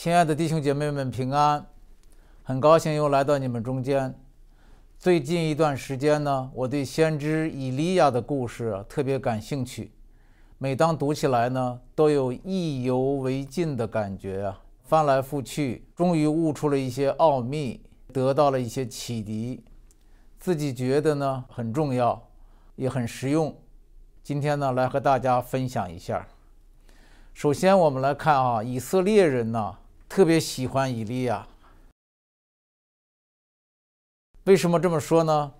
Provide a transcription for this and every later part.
亲爱的弟兄姐妹们，平安！很高兴又来到你们中间。最近一段时间呢，我对先知以利亚的故事特别感兴趣。每当读起来呢，都有意犹未尽的感觉啊！翻来覆去，终于悟出了一些奥秘，得到了一些启迪，自己觉得呢很重要，也很实用。今天呢，来和大家分享一下。首先，我们来看啊，以色列人呢。特别喜欢以利亚，为什么这么说呢？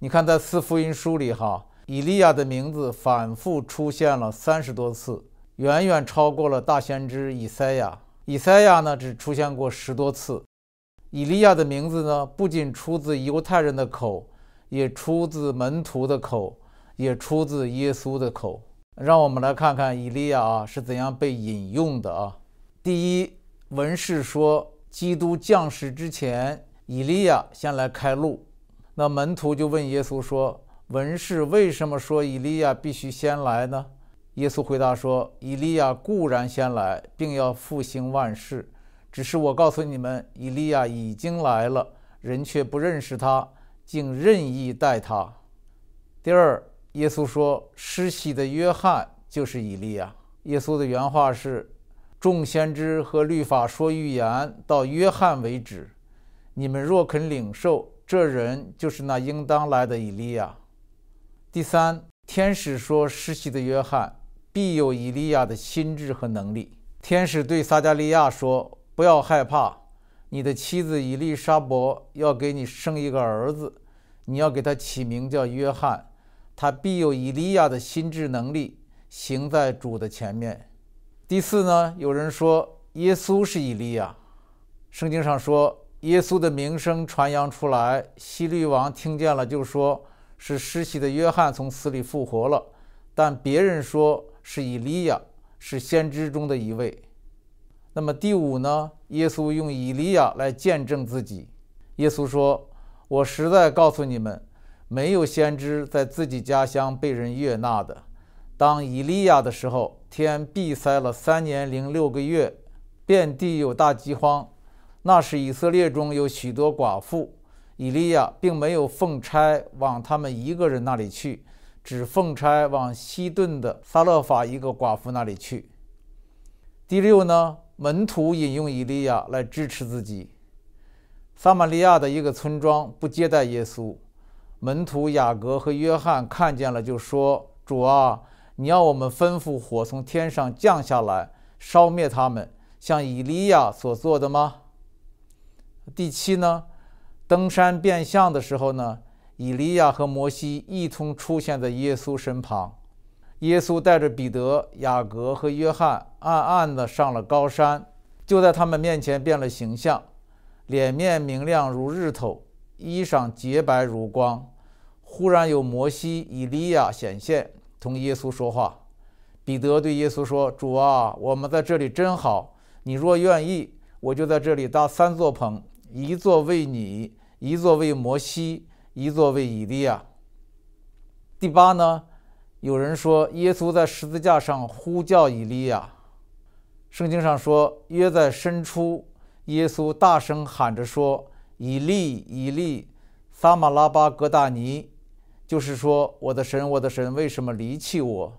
你看，在四福音书里，哈，以利亚的名字反复出现了三十多次，远远超过了大先知以赛亚。以赛亚呢，只出现过十多次。以利亚的名字呢，不仅出自犹太人的口，也出自门徒的口，也出自耶稣的口。让我们来看看以利亚啊是怎样被引用的啊。第一。文士说：“基督降世之前，以利亚先来开路。”那门徒就问耶稣说：“文士为什么说以利亚必须先来呢？”耶稣回答说：“以利亚固然先来，并要复兴万事，只是我告诉你们，以利亚已经来了，人却不认识他，竟任意待他。”第二，耶稣说：“施洗的约翰就是以利亚。”耶稣的原话是。众先知和律法说预言到约翰为止，你们若肯领受，这人就是那应当来的以利亚。第三，天使说施洗的约翰必有以利亚的心智和能力。天使对撒加利亚说：“不要害怕，你的妻子以利沙伯要给你生一个儿子，你要给他起名叫约翰，他必有以利亚的心智能力，行在主的前面。”第四呢，有人说耶稣是以利亚。圣经上说，耶稣的名声传扬出来，希律王听见了，就说是施洗的约翰从死里复活了。但别人说是以利亚，是先知中的一位。那么第五呢，耶稣用以利亚来见证自己。耶稣说：“我实在告诉你们，没有先知在自己家乡被人悦纳的。当以利亚的时候。”天闭塞了三年零六个月，遍地有大饥荒。那时以色列中有许多寡妇，以利亚并没有奉差往他们一个人那里去，只奉差往西顿的撒勒法一个寡妇那里去。第六呢，门徒引用以利亚来支持自己。撒玛利亚的一个村庄不接待耶稣，门徒雅各和约翰看见了，就说：“主啊！”你要我们吩咐火从天上降下来，烧灭他们，像以利亚所做的吗？第七呢？登山变相的时候呢？以利亚和摩西一同出现在耶稣身旁。耶稣带着彼得、雅各和约翰，暗暗地上了高山，就在他们面前变了形象，脸面明亮如日头，衣裳洁白如光。忽然有摩西、以利亚显现。同耶稣说话，彼得对耶稣说：“主啊，我们在这里真好。你若愿意，我就在这里搭三座棚，一座为你，一座为摩西，一座为以利亚。”第八呢？有人说耶稣在十字架上呼叫以利亚。圣经上说，约在深处，耶稣大声喊着说：“以利，以利，撒马拉巴格大尼。”就是说，我的神，我的神，为什么离弃我？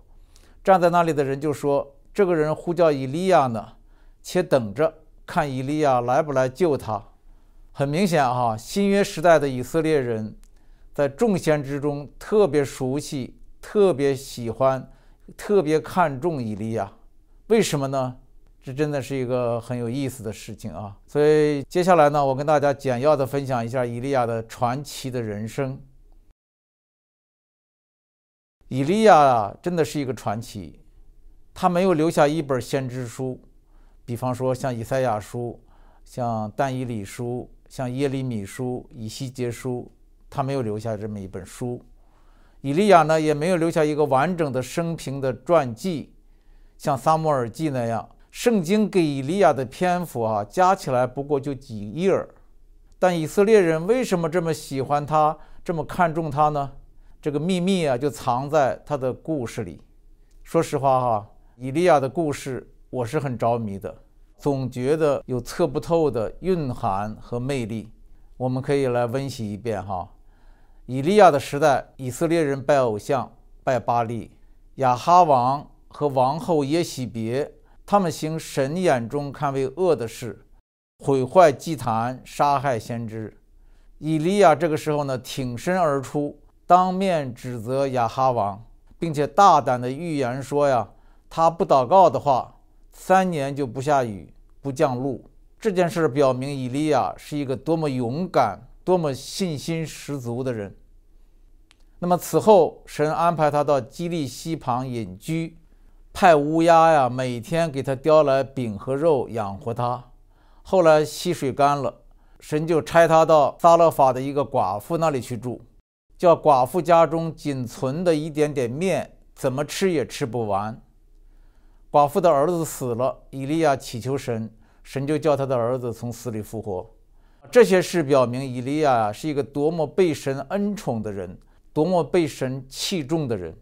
站在那里的人就说：“这个人呼叫以利亚呢，且等着看以利亚来不来救他。”很明显哈，新约时代的以色列人在众先知中特别熟悉、特别喜欢、特别看重以利亚。为什么呢？这真的是一个很有意思的事情啊！所以接下来呢，我跟大家简要的分享一下以利亚的传奇的人生。以利亚啊，真的是一个传奇。他没有留下一本先知书，比方说像以赛亚书、像但以理书、像耶利米书、以西结书，他没有留下这么一本书。以利亚呢，也没有留下一个完整的生平的传记，像撒母耳记那样。圣经给以利亚的篇幅啊，加起来不过就几页儿。但以色列人为什么这么喜欢他，这么看重他呢？这个秘密啊，就藏在他的故事里。说实话哈，以利亚的故事我是很着迷的。总觉得有测不透的蕴含和魅力。我们可以来温习一遍哈。以利亚的时代，以色列人拜偶像，拜巴利。亚哈王和王后耶喜别，他们行神眼中看为恶的事，毁坏祭坛，杀害先知。以利亚这个时候呢，挺身而出，当面指责亚哈王，并且大胆的预言说呀，他不祷告的话，三年就不下雨，不降露。这件事表明，以利亚是一个多么勇敢、多么信心十足的人。那么此后，神安排他到基利溪旁隐居，派乌鸦呀每天给他叼来饼和肉养活他。后来溪水干了，神就差他到撒勒法的一个寡妇那里去住，叫寡妇家中仅存的一点点面，怎么吃也吃不完。寡妇的儿子死了，以利亚祈求神。神就叫他的儿子从死里复活，这些事表明以利亚是一个多么被神恩宠的人，多么被神器重的人。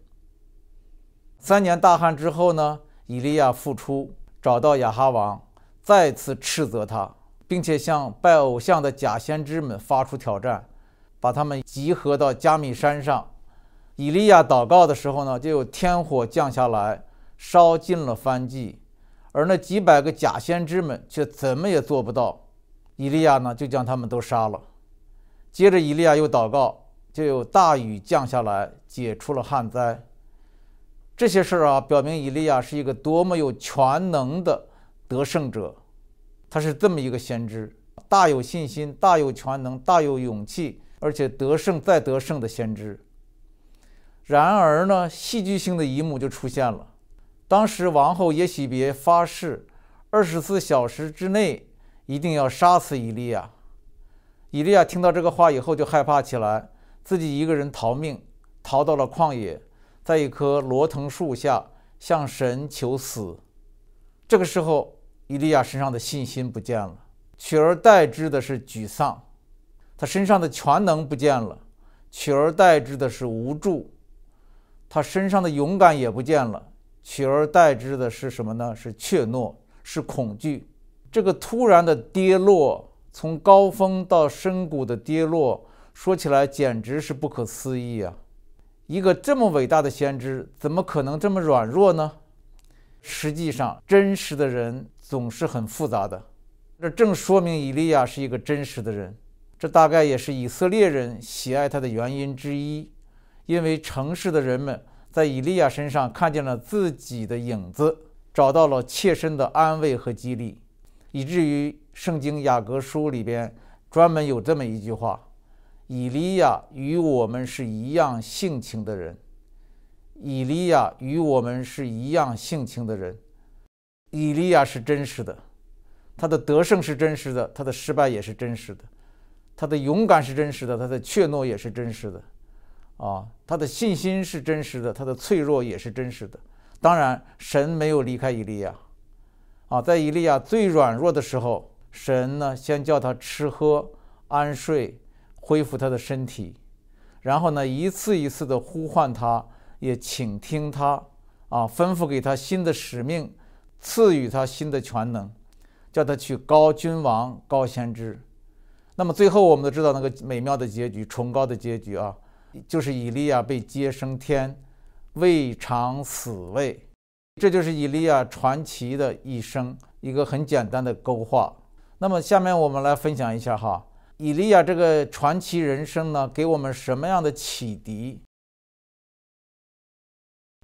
三年大旱之后呢，以利亚复出，找到亚哈王，再次斥责他，并且向拜偶像的假先知们发出挑战，把他们集合到加米山上。以利亚祷告的时候呢，就有天火降下来，烧尽了燔祭。而那几百个假先知们却怎么也做不到，以利亚呢就将他们都杀了。接着，以利亚又祷告，就有大雨降下来，解除了旱灾。这些事儿啊，表明以利亚是一个多么有全能的得胜者。他是这么一个先知，大有信心，大有全能，大有勇气，而且得胜再得胜的先知。然而呢，戏剧性的一幕就出现了。当时王后耶喜别发誓，二十四小时之内一定要杀死以利亚。以利亚听到这个话以后就害怕起来，自己一个人逃命，逃到了旷野，在一棵罗藤树下向神求死。这个时候，以利亚身上的信心不见了，取而代之的是沮丧；他身上的全能不见了，取而代之的是无助；他身上的勇敢也不见了。取而代之的是什么呢？是怯懦，是恐惧。这个突然的跌落，从高峰到深谷的跌落，说起来简直是不可思议啊！一个这么伟大的先知，怎么可能这么软弱呢？实际上，真实的人总是很复杂的。这正说明以利亚是一个真实的人。这大概也是以色列人喜爱他的原因之一，因为城市的人们。在以利亚身上看见了自己的影子，找到了切身的安慰和激励，以至于圣经雅各书里边专门有这么一句话：“以利亚与我们是一样性情的人。”以利亚与我们是一样性情的人。以利亚是真实的，他的得胜是真实的，他的失败也是真实的，他的勇敢是真实的，他的怯懦也是真实的。啊，他的信心是真实的，他的脆弱也是真实的。当然，神没有离开以利亚。啊，在以利亚最软弱的时候，神呢先叫他吃喝安睡，恢复他的身体，然后呢一次一次的呼唤他，也倾听他，啊，吩咐给他新的使命，赐予他新的全能，叫他去高君王、高先知。那么最后我们都知道那个美妙的结局，崇高的结局啊。就是以利亚被接升天，未尝死位，这就是以利亚传奇的一生，一个很简单的勾画。那么下面我们来分享一下哈，以利亚这个传奇人生呢，给我们什么样的启迪？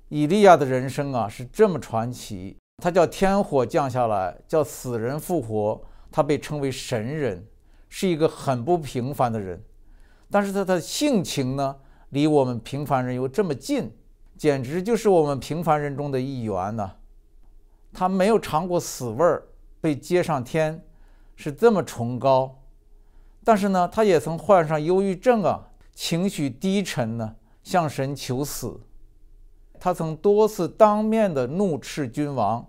以利亚的人生啊是这么传奇，他叫天火降下来，叫死人复活，他被称为神人，是一个很不平凡的人。但是他的性情呢，离我们平凡人又这么近，简直就是我们平凡人中的一员呢。他没有尝过死味儿，被接上天，是这么崇高。但是呢，他也曾患上忧郁症啊，情绪低沉呢，向神求死。他曾多次当面的怒斥君王，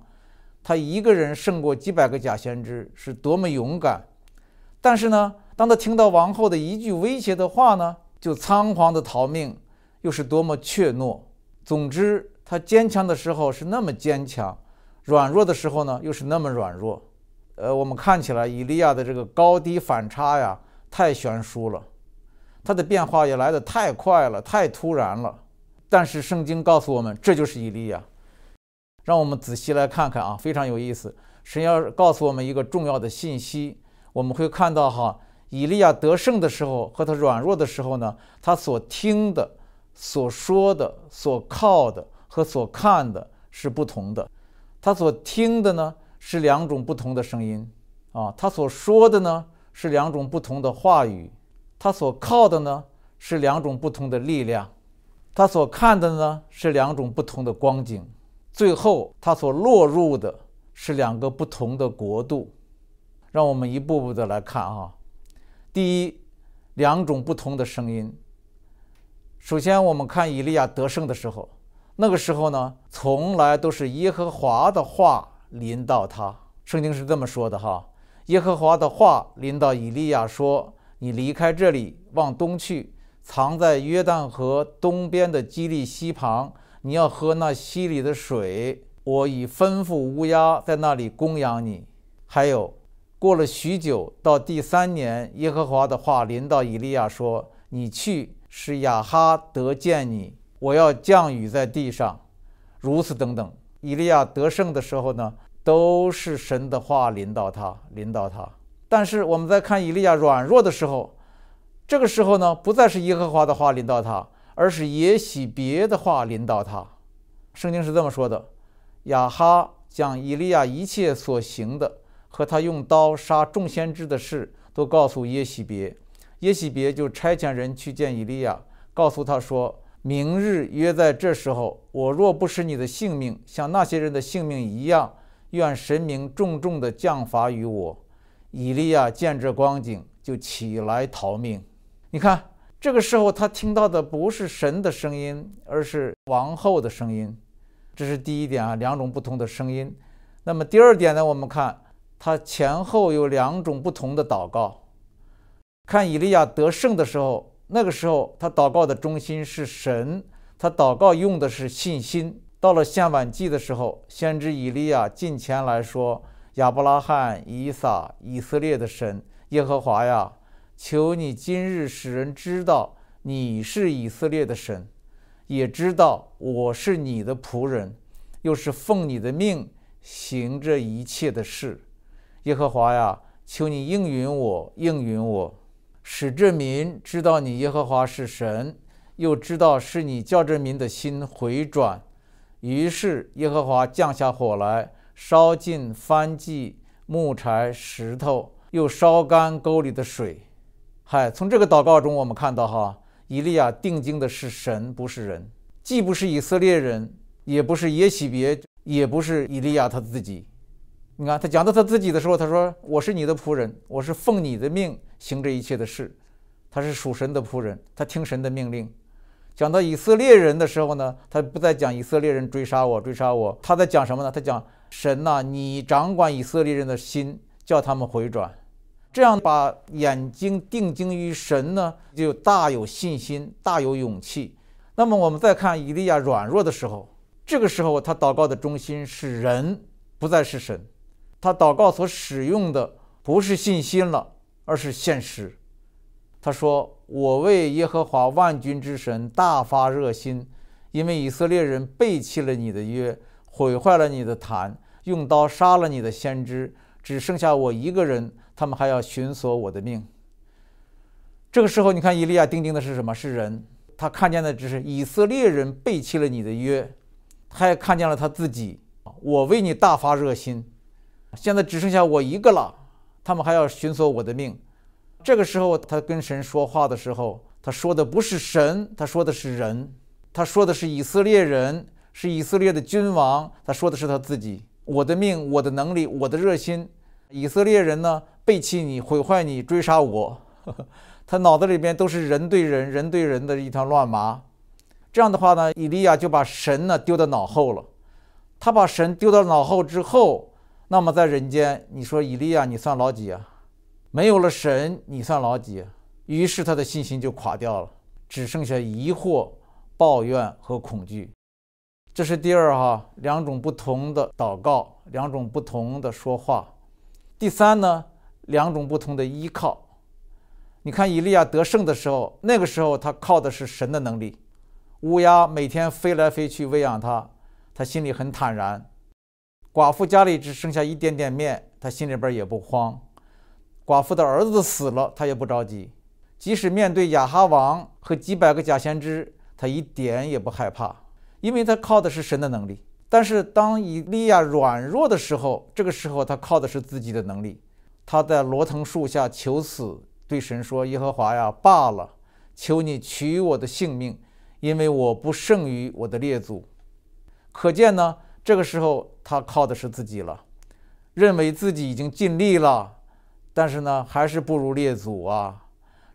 他一个人胜过几百个假先知，是多么勇敢。但是呢。当他听到王后的一句威胁的话呢，就仓皇的逃命，又是多么怯懦。总之，他坚强的时候是那么坚强，软弱的时候呢又是那么软弱。呃，我们看起来以利亚的这个高低反差呀，太悬殊了，他的变化也来得太快了，太突然了。但是圣经告诉我们，这就是以利亚。让我们仔细来看看啊，非常有意思。神要告诉我们一个重要的信息，我们会看到哈，以利亚得胜的时候和他软弱的时候呢，他所听的、所说的、所靠的和所看的是不同的。他所听的呢是两种不同的声音啊，他所说的呢是两种不同的话语，他所靠的呢是两种不同的力量，他所看的呢是两种不同的光景。最后，他所落入的是两个不同的国度。让我们一步步的来看啊。第一，两种不同的声音。首先，我们看以利亚得胜的时候，那个时候呢，从来都是耶和华的话临到他。圣经是这么说的哈：耶和华的话临到以利亚说：“你离开这里，往东去，藏在约旦河东边的基利溪旁。”你要喝那溪里的水，我已吩咐乌鸦在那里供养你。还有，过了许久，到第三年，耶和华的话临到以利亚说：“你去，使亚哈得见你，我要降雨在地上。”如此等等。以利亚得胜的时候呢，都是神的话临到他，临到他。但是我们在看以利亚软弱的时候，这个时候呢，不再是耶和华的话临到他。而是也许别的话临到他，圣经是这么说的：亚哈将以利亚一切所行的和他用刀杀众先知的事都告诉耶喜别，耶喜别就差遣人去见以利亚，告诉他说：“明日约在这时候，我若不使你的性命像那些人的性命一样，愿神明重重的降罚于我。”以利亚见这光景，就起来逃命。你看。这个时候，他听到的不是神的声音，而是王后的声音。这是第一点啊，两种不同的声音。那么第二点呢？我们看他前后有两种不同的祷告。看以利亚得胜的时候，那个时候他祷告的中心是神，他祷告用的是信心。到了献晚祭的时候，先知以利亚进前来说：“亚伯拉罕、以撒、以色列的神耶和华呀！”求你今日使人知道你是以色列的神，也知道我是你的仆人，又是奉你的命行这一切的事。耶和华呀，求你应允我，应允我，使这民知道你耶和华是神，又知道是你叫这民的心回转。于是耶和华降下火来，烧尽燔祭、木柴、石头，又烧干沟里的水。嗨，从这个祷告中，我们看到哈，以利亚定睛的是神，不是人，既不是以色列人，也不是耶喜别，也不是以利亚他自己。你看他讲到他自己的时候，他说：“我是你的仆人，我是奉你的命行这一切的事。”他是属神的仆人，他听神的命令。讲到以色列人的时候呢，他不再讲以色列人追杀我，追杀我，他在讲什么呢？他讲神呐，你掌管以色列人的心，叫他们回转。这样把眼睛定睛于神呢，就大有信心，大有勇气。那么我们再看以利亚软弱的时候，这个时候他祷告的中心是人，不再是神。他祷告所使用的不是信心了，而是现实。他说：“我为耶和华万军之神大发热心，因为以色列人背弃了你的约，毁坏了你的坛，用刀杀了你的先知，只剩下我一个人。”他们还要寻索我的命。这个时候，你看，以利亚定睛的是什么？是人。他看见的只是以色列人背弃了你的约，他也看见了他自己。我为你大发热心，现在只剩下我一个了。他们还要寻索我的命。这个时候，他跟神说话的时候，他说的不是神，他说的是人。他说的是以色列人，是以色列的君王。他说的是他自己。我的命，我的能力，我的热心。以色列人呢？背弃你，毁坏你，追杀我，他脑子里边都是人对人，人对人的一团乱麻。这样的话呢，以利亚就把神呢丢到脑后了。他把神丢到脑后之后，那么在人间，你说以利亚你算老几啊？没有了神，你算老几？于是他的信心就垮掉了，只剩下疑惑、抱怨和恐惧。这是第二哈，两种不同的祷告，两种不同的说话。第三呢，两种不同的依靠。你看以利亚得胜的时候，那个时候他靠的是神的能力，乌鸦每天飞来飞去喂养他，他心里很坦然。寡妇家里只剩下一点点面，他心里边也不慌。寡妇的儿子死了，他也不着急。即使面对亚哈王和几百个假先知，他一点也不害怕，因为他靠的是神的能力。但是当以利亚软弱的时候，这个时候他靠的是自己的能力。他在罗藤树下求死。对神说：“耶和华呀，罢了，求你取我的性命，因为我不胜于我的列祖。”可见呢，这个时候他靠的是自己了，认为自己已经尽力了，但是呢，还是不如列祖啊，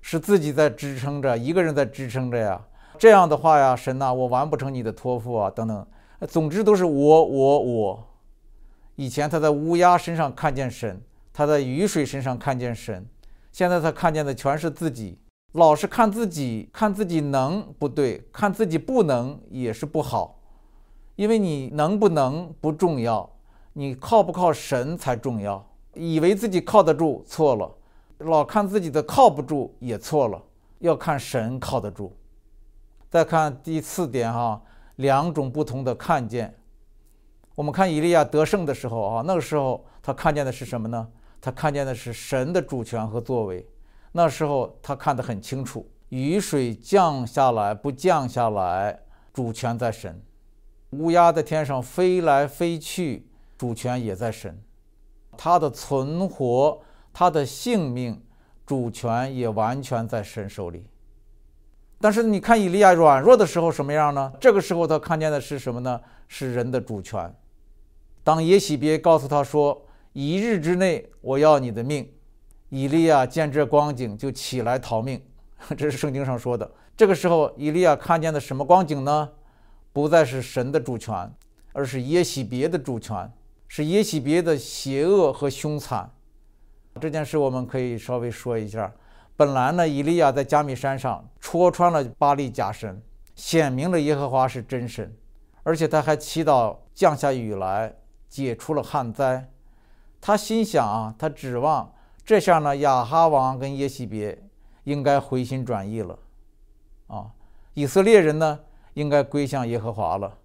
是自己在支撑着，一个人在支撑着呀。这样的话呀，神呐，我完不成你的托付啊，等等，总之都是我我我。以前他在乌鸦身上看见神，他在雨水身上看见神。现在他看见的全是自己，老是看自己，看自己能不对，看自己不能也是不好，因为你能不能不重要，你靠不靠神才重要。以为自己靠得住，错了；老看自己的靠不住也错了，要看神靠得住。再看第四点哈，两种不同的看见。我们看以利亚得胜的时候啊，那个时候他看见的是什么呢？他看见的是神的主权和作为，那时候他看得很清楚，雨水降下来不降下来，主权在神；乌鸦在天上飞来飞去，主权也在神；他的存活，他的性命，主权也完全在神手里。但是你看以利亚软弱的时候什么样呢？这个时候他看见的是什么呢？是人的主权。当耶喜别告诉他说。一日之内，我要你的命。以利亚见这光景，就起来逃命。这是圣经上说的。这个时候，以利亚看见的什么光景呢？不再是神的主权，而是耶喜别的主权，是耶喜别的邪恶和凶残。这件事我们可以稍微说一下。本来呢，以利亚在加米山上戳穿了巴利假神，显明了耶和华是真神，而且他还祈祷降下雨来，解除了旱灾。他心想啊，他指望这下呢，亚哈王跟耶西别应该回心转意了，啊，以色列人呢应该归向耶和华了，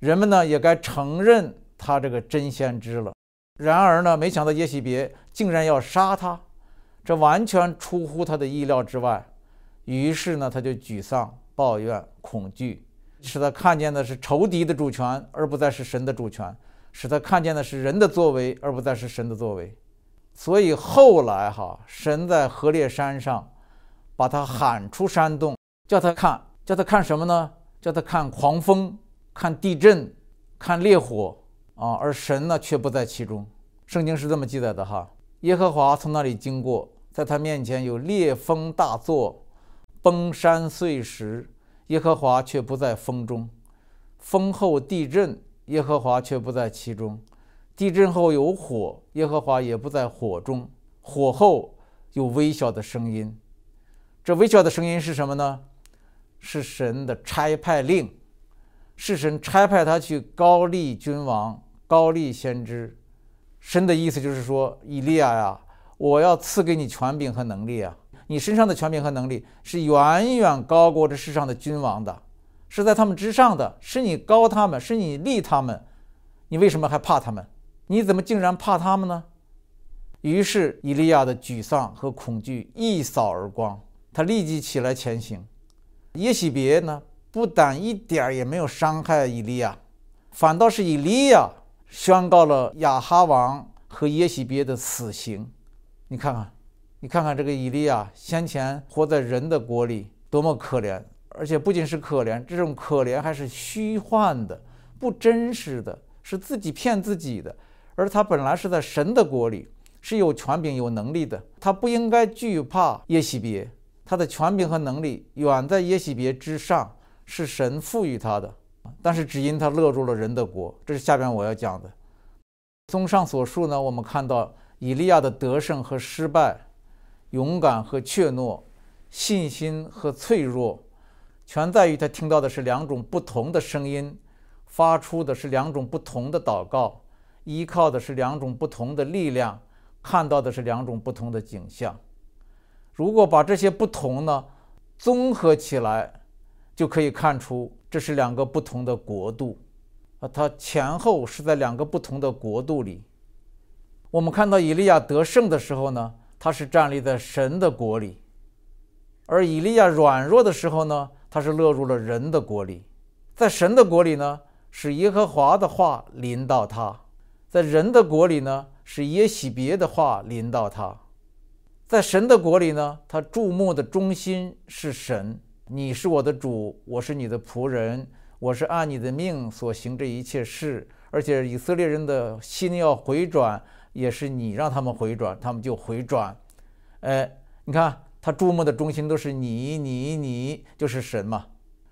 人们呢也该承认他这个真先知了。然而呢，没想到耶西别竟然要杀他，这完全出乎他的意料之外。于是呢，他就沮丧、抱怨、恐惧，使他看见的是仇敌的主权，而不再是神的主权。使他看见的是人的作为，而不再是神的作为。所以后来哈，神在河烈山上把他喊出山洞，叫他看，叫他看什么呢？叫他看狂风，看地震，看烈火啊！而神呢，却不在其中。圣经是这么记载的哈：耶和华从那里经过，在他面前有烈风大作，崩山碎石，耶和华却不在风中。风后地震。耶和华却不在其中，地震后有火，耶和华也不在火中。火后有微小的声音，这微小的声音是什么呢？是神的差派令，是神差派他去高丽君王、高丽先知。神的意思就是说，以利亚呀，我要赐给你权柄和能力啊！你身上的权柄和能力是远远高过这世上的君王的。是在他们之上的，是你高他们，是你立他们，你为什么还怕他们？你怎么竟然怕他们呢？于是以利亚的沮丧和恐惧一扫而光，他立即起来前行。耶喜别呢，不但一点儿也没有伤害以利亚，反倒是以利亚宣告了亚哈王和耶喜别的死刑。你看看，你看看这个以利亚先前活在人的国里，多么可怜！而且不仅是可怜，这种可怜还是虚幻的、不真实的，是自己骗自己的。而他本来是在神的国里，是有权柄、有能力的。他不应该惧怕耶喜别，他的权柄和能力远在耶喜别之上，是神赋予他的。但是只因他落入了人的国，这是下边我要讲的。综上所述呢，我们看到以利亚的得胜和失败，勇敢和怯懦，信心和脆弱。全在于他听到的是两种不同的声音，发出的是两种不同的祷告，依靠的是两种不同的力量，看到的是两种不同的景象。如果把这些不同呢综合起来，就可以看出这是两个不同的国度啊，它前后是在两个不同的国度里。我们看到以利亚得胜的时候呢，他是站立在神的国里；而以利亚软弱的时候呢，他是落入了人的国里。在神的国里呢，是耶和华的话临到他；在人的国里呢，是耶喜别的话临到他。在神的国里呢，他注目的中心是神。你是我的主，我是你的仆人，我是按你的命所行这一切事。而且以色列人的心要回转，也是你让他们回转，他们就回转。哎，你看他注目的中心都是你，你，你，就是神嘛。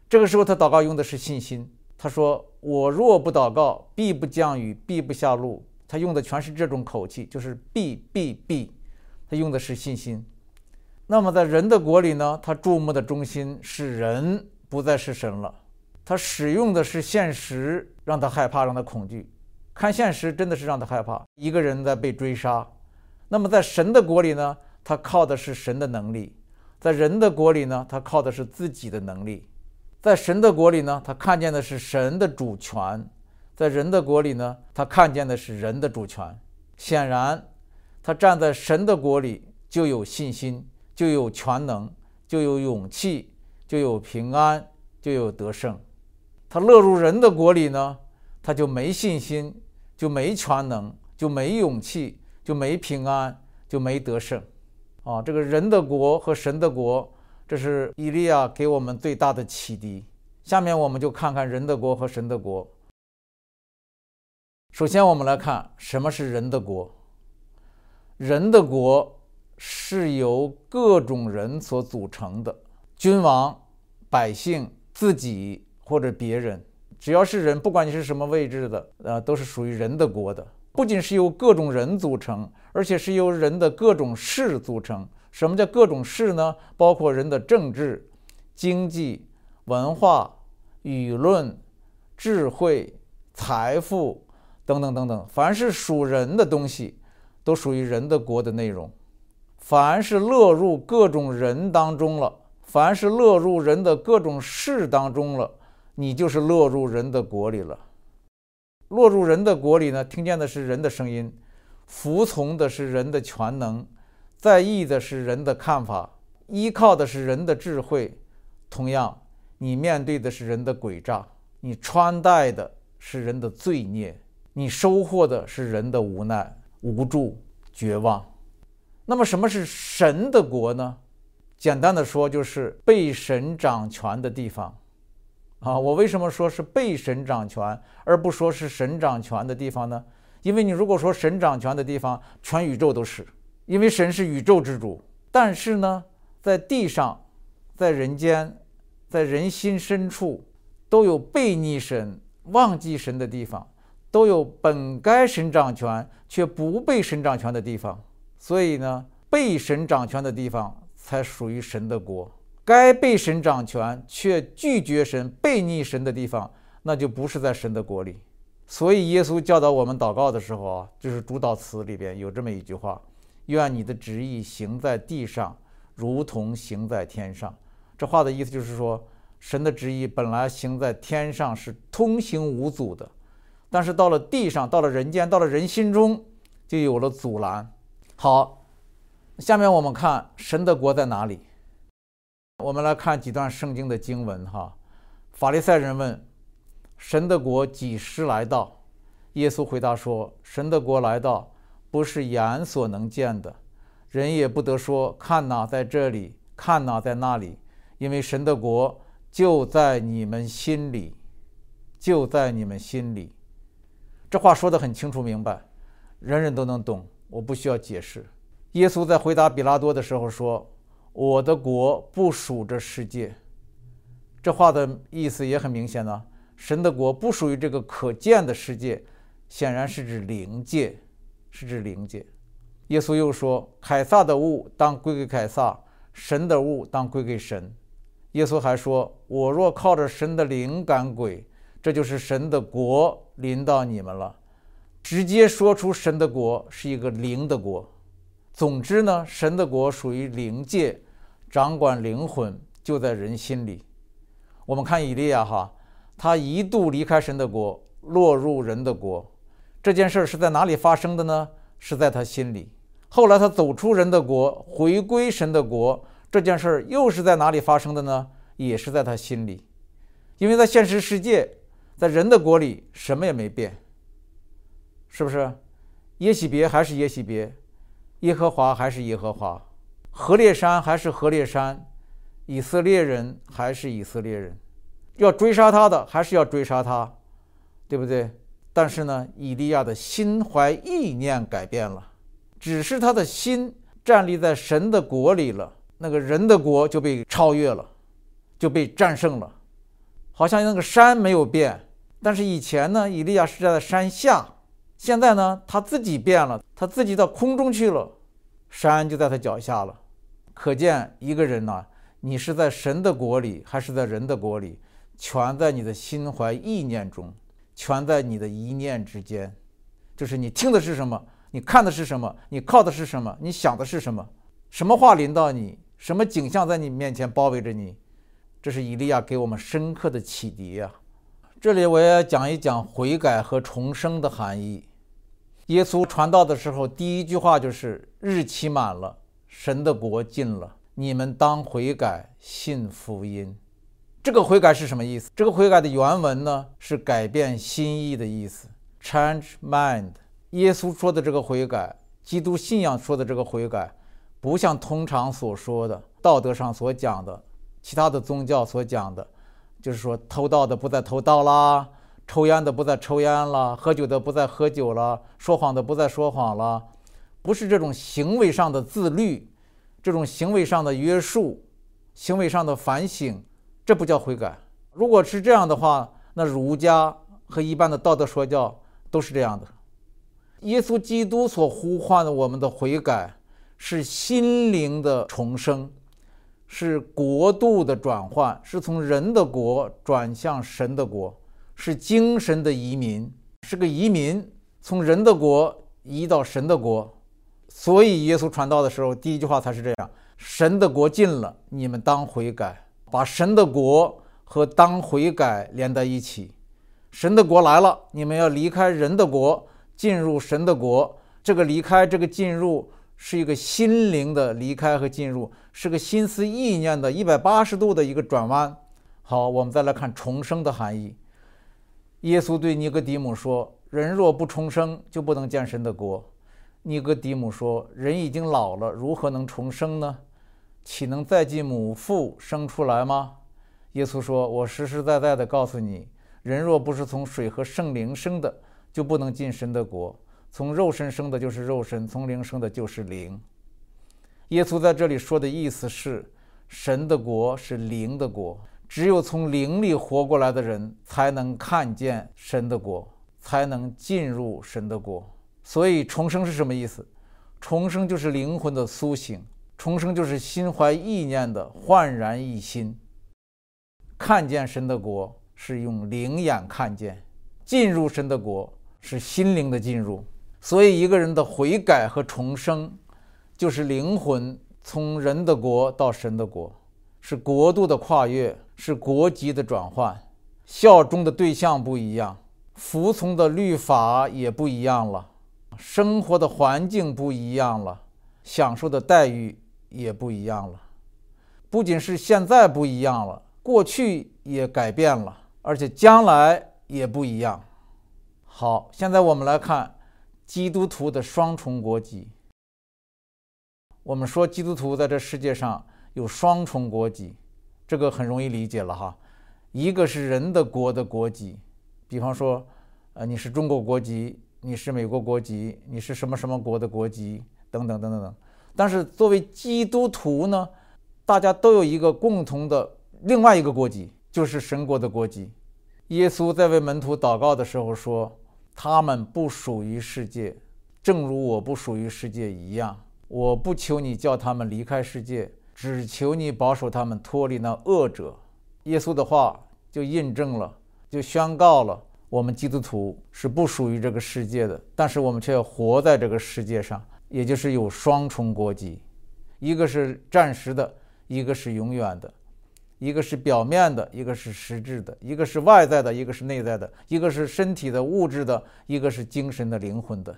这个时候他祷告用的是信心。他说：“我若不祷告，必不降雨，必不下露。”他用的全是这种口气，就是必，必，必。他用的是信心，那么在人的国里呢？他注目的中心是人，不再是神了。他使用的是现实，让他害怕，让他恐惧。看现实真的是让他害怕。一个人在被追杀，那么在神的国里呢？他靠的是神的能力；在人的国里呢？他靠的是自己的能力。在神的国里呢？他看见的是神的主权；在人的国里呢？他看见的是人的主权。显然。他站在神的国里，就有信心，就有全能，就有勇气，就有平安，就有得胜。他落入人的国里呢，他就没信心，就没全能，就没勇气，就没平安，就没得胜。啊，这个人的国和神的国，这是以利亚给我们最大的启迪。下面我们就看看人的国和神的国。首先，我们来看什么是人的国。人的国是由各种人所组成的，君王、百姓、自己或者别人，只要是人，不管你是什么位置的，呃，都是属于人的国的。不仅是由各种人组成，而且是由人的各种事组成。什么叫各种事呢？包括人的政治、经济、文化、舆论、智慧、财富等等等等，凡是属人的东西。都属于人的国的内容，凡是落入各种人当中了，凡是落入人的各种事当中了，你就是落入人的国里了。落入人的国里呢，听见的是人的声音，服从的是人的全能，在意的是人的看法，依靠的是人的智慧。同样，你面对的是人的诡诈，你穿戴的是人的罪孽，你收获的是人的无奈。无助、绝望。那么，什么是神的国呢？简单的说，就是被神掌权的地方。啊，我为什么说是被神掌权，而不说是神掌权的地方呢？因为你如果说神掌权的地方，全宇宙都是，因为神是宇宙之主。但是呢，在地上，在人间，在人心深处，都有背逆神、忘记神的地方。都有本该神掌权却不被神掌权的地方，所以呢，被神掌权的地方才属于神的国；该被神掌权却拒绝神、背逆神的地方，那就不是在神的国里。所以，耶稣教导我们祷告的时候啊，就是主祷词里边有这么一句话：“愿你的旨意行在地上，如同行在天上。”这话的意思就是说，神的旨意本来行在天上是通行无阻的。但是到了地上，到了人间，到了人心中，就有了阻拦。好，下面我们看神的国在哪里？我们来看几段圣经的经文哈。法利赛人问：“神的国几时来到？”耶稣回答说：“神的国来到，不是眼所能见的，人也不得说看哪在这里，看哪在那里，因为神的国就在你们心里，就在你们心里。”这话说得很清楚明白，人人都能懂，我不需要解释。耶稣在回答比拉多的时候说：“我的国不属这世界。”这话的意思也很明显呢，神的国不属于这个可见的世界，显然是指灵界，是指灵界。耶稣又说：“凯撒的物当归给凯撒，神的物当归给神。”耶稣还说：“我若靠着神的灵赶鬼。”这就是神的国临到你们了，直接说出神的国是一个灵的国，总之呢，神的国属于灵界，掌管灵魂就在人心里。我们看以利亚哈，他一度离开神的国，落入人的国。这件事是在哪里发生的呢？是在他心里。后来他走出人的国，回归神的国。这件事又是在哪里发生的呢？也是在他心里。因为在现实世界，在人的国里，什么也没变，是不是？耶喜别还是耶喜别。耶和华还是耶和华，何烈山还是何烈山，以色列人还是以色列人，要追杀他的还是要追杀他，对不对？但是呢，以利亚的心怀意念改变了，只是他的心站立在神的国里了，那个人的国就被超越了，就被战胜了，好像那个山没有变，但是以前呢，以利亚是在山下。现在呢，他自己变了，他自己到空中去了，山就在他脚下了。可见一个人呢，你是在神的国里，还是在人的国里，全在你的心怀意念中，全在你的一念之间。就是你听的是什么，你看的是什么，你靠的是什么，你想的是什么，什么话临到你，什么景象在你面前包围着你，这是以利亚给我们深刻的启迪呀。这里我也讲一讲悔改和重生的含义。耶稣传道的时候，第一句话就是：“日期满了，神的国近了，你们当悔改，信福音。”这个悔改是什么意思？这个悔改的原文呢，是改变心意的意思，change mind。耶稣说的这个悔改，基督信仰说的这个悔改，不像通常所说的道德上所讲的，其他的宗教所讲的，就是说偷盗的不再偷盗啦。抽烟的不再抽烟了，喝酒的不再喝酒了，说谎的不再说谎了，不是这种行为上的自律，这种行为上的约束，行为上的反省，这不叫悔改。如果是这样的话，那儒家和一般的道德说教都是这样的。耶稣基督所呼唤的我们的悔改，是心灵的重生，是国度的转换，是从人的国转向神的国。是精神的移民，是个移民，从人的国移到神的国。所以耶稣传道的时候，第一句话才是这样：神的国近了，你们当悔改。把神的国和当悔改连在一起。神的国来了，你们要离开人的国，进入神的国。这个离开，这个进入，是一个心灵的离开和进入，是个心思意念的一百八十度的一个转弯。好，我们再来看重生的含义。耶稣对尼哥底母说：“人若不重生，就不能见神的国。”尼哥底母说：“人已经老了，如何能重生呢？岂能再进母腹生出来吗？”耶稣说：“我实实在在的告诉你，人若不是从水和圣灵生的，就不能进神的国。从肉身生的就是肉身，从灵生的就是灵。”耶稣在这里说的意思是，神的国是灵的国。只有从灵里活过来的人，才能看见神的国，才能进入神的国。所以重生是什么意思？重生就是灵魂的苏醒，重生就是心怀意念的焕然一新。看见神的国是用灵眼看见，进入神的国是心灵的进入。所以一个人的悔改和重生，就是灵魂从人的国到神的国。是国度的跨越，是国籍的转换，效忠的对象不一样，服从的律法也不一样了，生活的环境不一样了，享受的待遇也不一样了。不仅是现在不一样了，过去也改变了，而且将来也不一样。好，现在我们来看基督徒的双重国籍。我们说基督徒在这世界上。有双重国籍，这个很容易理解了哈。一个是人的国的国籍，比方说，呃，你是中国国籍，你是美国国籍，你是什么什么国的国籍，等等等等等。但是作为基督徒呢，大家都有一个共同的另外一个国籍，就是神国的国籍。耶稣在为门徒祷告的时候说：“他们不属于世界，正如我不属于世界一样。我不求你叫他们离开世界。”只求你保守他们脱离那恶者。耶稣的话就印证了，就宣告了，我们基督徒是不属于这个世界的，但是我们却要活在这个世界上，也就是有双重国籍，一个是暂时的，一个是永远的；一个是表面的，一个是实质的；一个是外在的，一个是内在的；一个是身体的物质的，一个是精神的灵魂的。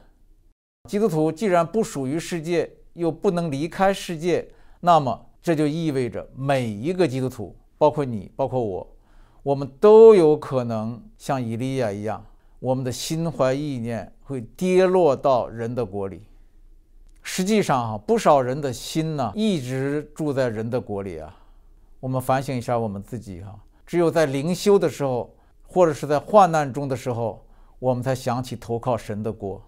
基督徒既然不属于世界，又不能离开世界，那么这就意味着每一个基督徒，包括你，包括我，我们都有可能像以利亚一样，我们的心怀意念会跌落到人的国里。实际上，哈，不少人的心呢，一直住在人的国里啊。我们反省一下我们自己哈，只有在灵修的时候，或者是在患难中的时候，我们才想起投靠神的国。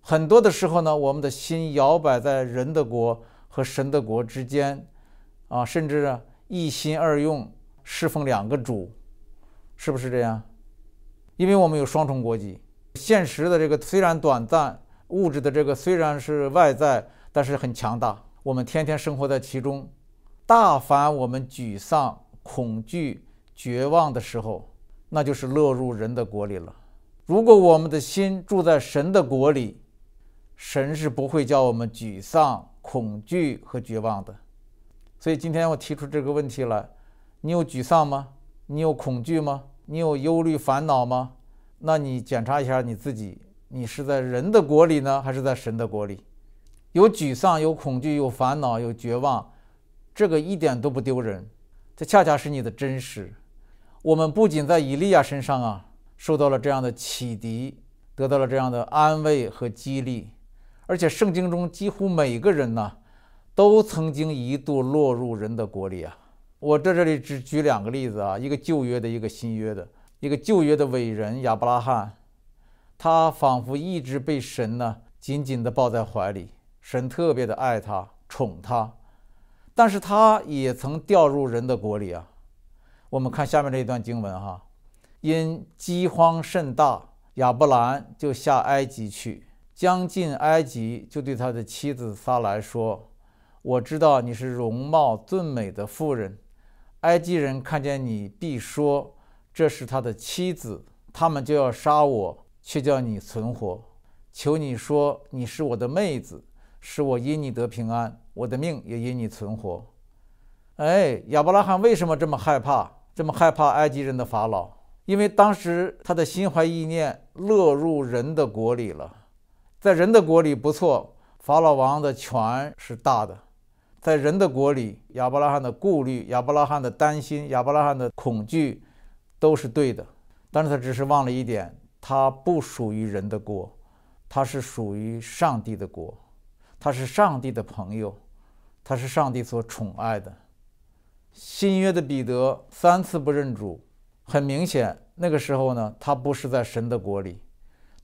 很多的时候呢，我们的心摇摆在人的国和神的国之间，啊，甚至一心二用，侍奉两个主，是不是这样？因为我们有双重国籍，现实的这个虽然短暂，物质的这个虽然是外在，但是很强大。我们天天生活在其中，大凡我们沮丧、恐惧、绝望的时候，那就是落入人的国里了。如果我们的心住在神的国里，神是不会叫我们沮丧、恐惧和绝望的，所以今天我提出这个问题来：你有沮丧吗？你有恐惧吗？你有忧虑、烦恼吗？那你检查一下你自己，你是在人的国里呢，还是在神的国里？有沮丧、有恐惧、有烦恼、有绝望，这个一点都不丢人，这恰恰是你的真实。我们不仅在以利亚身上啊受到了这样的启迪，得到了这样的安慰和激励。而且圣经中几乎每个人呢，都曾经一度落入人的国里啊。我在这里只举两个例子啊，一个旧约的，一个新约的。一个旧约的伟人亚伯拉罕，他仿佛一直被神呢紧紧地抱在怀里，神特别的爱他，宠他。但是他也曾掉入人的国里啊。我们看下面这一段经文哈，因饥荒甚大，亚伯兰就下埃及去。将近埃及，就对他的妻子撒来说：“我知道你是容貌俊美的妇人，埃及人看见你必说这是他的妻子，他们就要杀我，却叫你存活。求你说你是我的妹子，使我因你得平安，我的命也因你存活。”哎，亚伯拉罕为什么这么害怕？这么害怕埃及人的法老？因为当时他的心怀意念落入人的国里了。在人的国里不错，法老王的权是大的。在人的国里，亚伯拉罕的顾虑、亚伯拉罕的担心、亚伯拉罕的恐惧，都是对的。但是他只是忘了一点，他不属于人的国，他是属于上帝的国，他是上帝的朋友，他是上帝所宠爱的。新约的彼得三次不认主，很明显，那个时候呢，他不是在神的国里，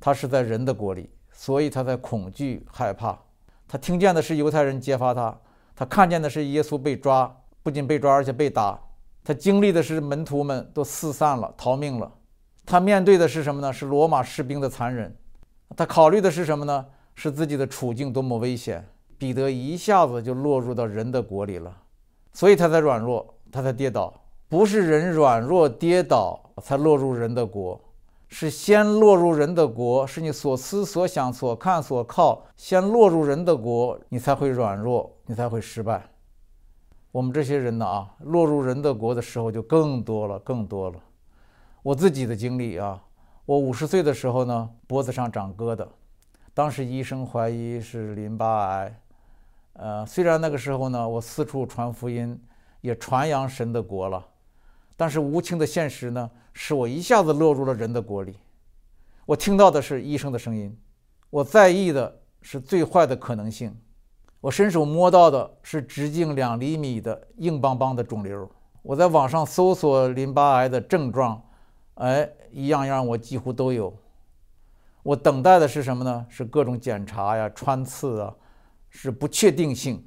他是在人的国里。所以他在恐惧害怕，他听见的是犹太人揭发他，他看见的是耶稣被抓，不仅被抓，而且被打。他经历的是门徒们都四散了，逃命了。他面对的是什么呢？是罗马士兵的残忍。他考虑的是什么呢？是自己的处境多么危险。彼得一下子就落入到人的国里了，所以他才软弱，他才跌倒。不是人软弱跌倒才落入人的国。是先落入人的国，是你所思所想所看所靠，先落入人的国，你才会软弱，你才会失败。我们这些人呢啊，落入人的国的时候就更多了，更多了。我自己的经历啊，我五十岁的时候呢，脖子上长疙瘩，当时医生怀疑是淋巴癌。呃，虽然那个时候呢，我四处传福音，也传扬神的国了。但是无情的现实呢，使我一下子落入了人的国里。我听到的是医生的声音，我在意的是最坏的可能性，我伸手摸到的是直径两厘米的硬邦邦的肿瘤。我在网上搜索淋巴癌的症状，哎，一样样我几乎都有。我等待的是什么呢？是各种检查呀、穿刺啊，是不确定性。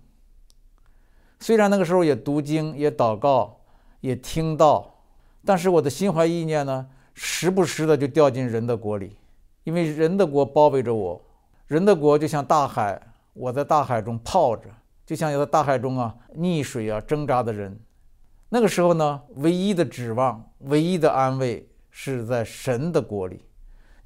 虽然那个时候也读经也祷告。也听到，但是我的心怀意念呢，时不时的就掉进人的国里，因为人的国包围着我，人的国就像大海，我在大海中泡着，就像有在大海中啊溺水啊挣扎的人。那个时候呢，唯一的指望，唯一的安慰是在神的国里，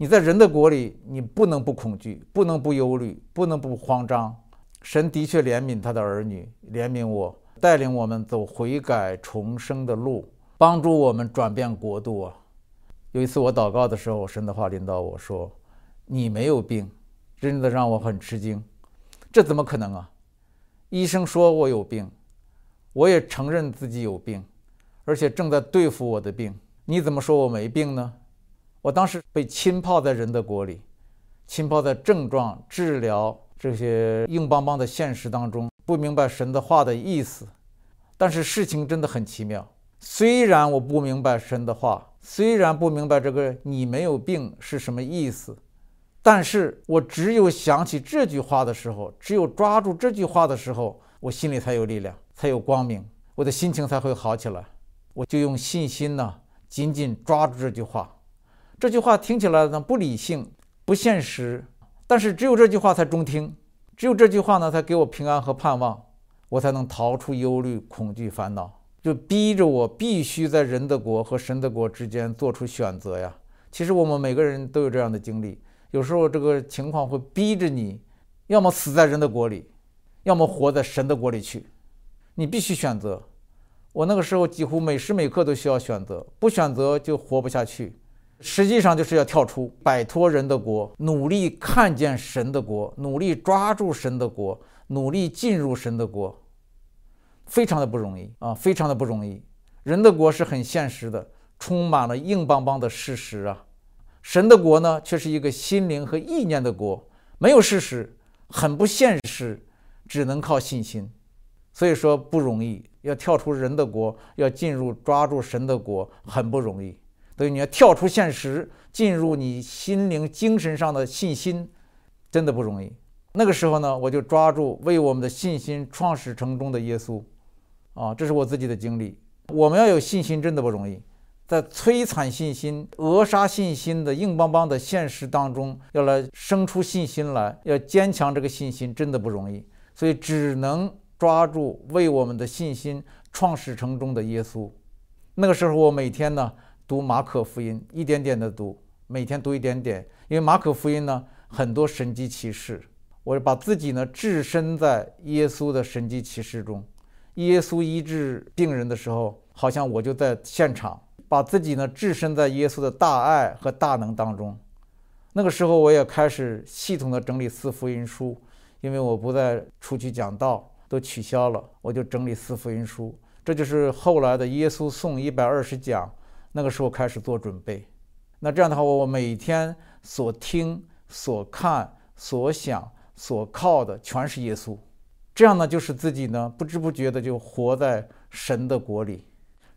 你在人的国里，你不能不恐惧，不能不忧虑，不能不慌张。神的确怜悯他的儿女，怜悯我，带领我们走悔改重生的路，帮助我们转变国度啊！有一次我祷告的时候，神的话领导我说：“你没有病。”真的让我很吃惊，这怎么可能啊？医生说我有病，我也承认自己有病，而且正在对付我的病。你怎么说我没病呢？我当时被浸泡在人的国里，浸泡在症状、治疗这些硬邦邦的现实当中，不明白神的话的意思。但是事情真的很奇妙，虽然我不明白神的话，虽然不明白这个“你没有病”是什么意思。但是我只有想起这句话的时候，只有抓住这句话的时候，我心里才有力量，才有光明，我的心情才会好起来。我就用信心呢，紧紧抓住这句话。这句话听起来呢不理性、不现实，但是只有这句话才中听，只有这句话呢才给我平安和盼望，我才能逃出忧虑、恐惧、烦恼，就逼着我必须在人的国和神的国之间做出选择呀。其实我们每个人都有这样的经历。有时候这个情况会逼着你，要么死在人的国里，要么活在神的国里去。你必须选择。我那个时候几乎每时每刻都需要选择，不选择就活不下去。实际上就是要跳出，摆脱人的国，努力看见神的国，努力抓住神的国，努力进入神的国，非常的不容易啊，非常的不容易。人的国是很现实的，充满了硬邦邦的事实啊。神的国呢，却是一个心灵和意念的国，没有事实，很不现实，只能靠信心。所以说不容易，要跳出人的国，要进入抓住神的国，很不容易。所以你要跳出现实，进入你心灵、精神上的信心，真的不容易。那个时候呢，我就抓住为我们的信心创始成终的耶稣，啊，这是我自己的经历。我们要有信心，真的不容易。在摧残信心、扼杀信心的硬邦邦的现实当中，要来生出信心来，要坚强这个信心，真的不容易。所以只能抓住为我们的信心创始成终的耶稣。那个时候，我每天呢读马可福音，一点点的读，每天读一点点。因为马可福音呢很多神迹奇事，我把自己呢置身在耶稣的神迹奇事中。耶稣医治病人的时候，好像我就在现场。把自己呢置身在耶稣的大爱和大能当中，那个时候我也开始系统的整理四福音书，因为我不再出去讲道，都取消了，我就整理四福音书。这就是后来的耶稣送一百二十讲，那个时候开始做准备。那这样的话，我每天所听、所看、所想、所靠的全是耶稣，这样呢，就是自己呢不知不觉的就活在神的国里。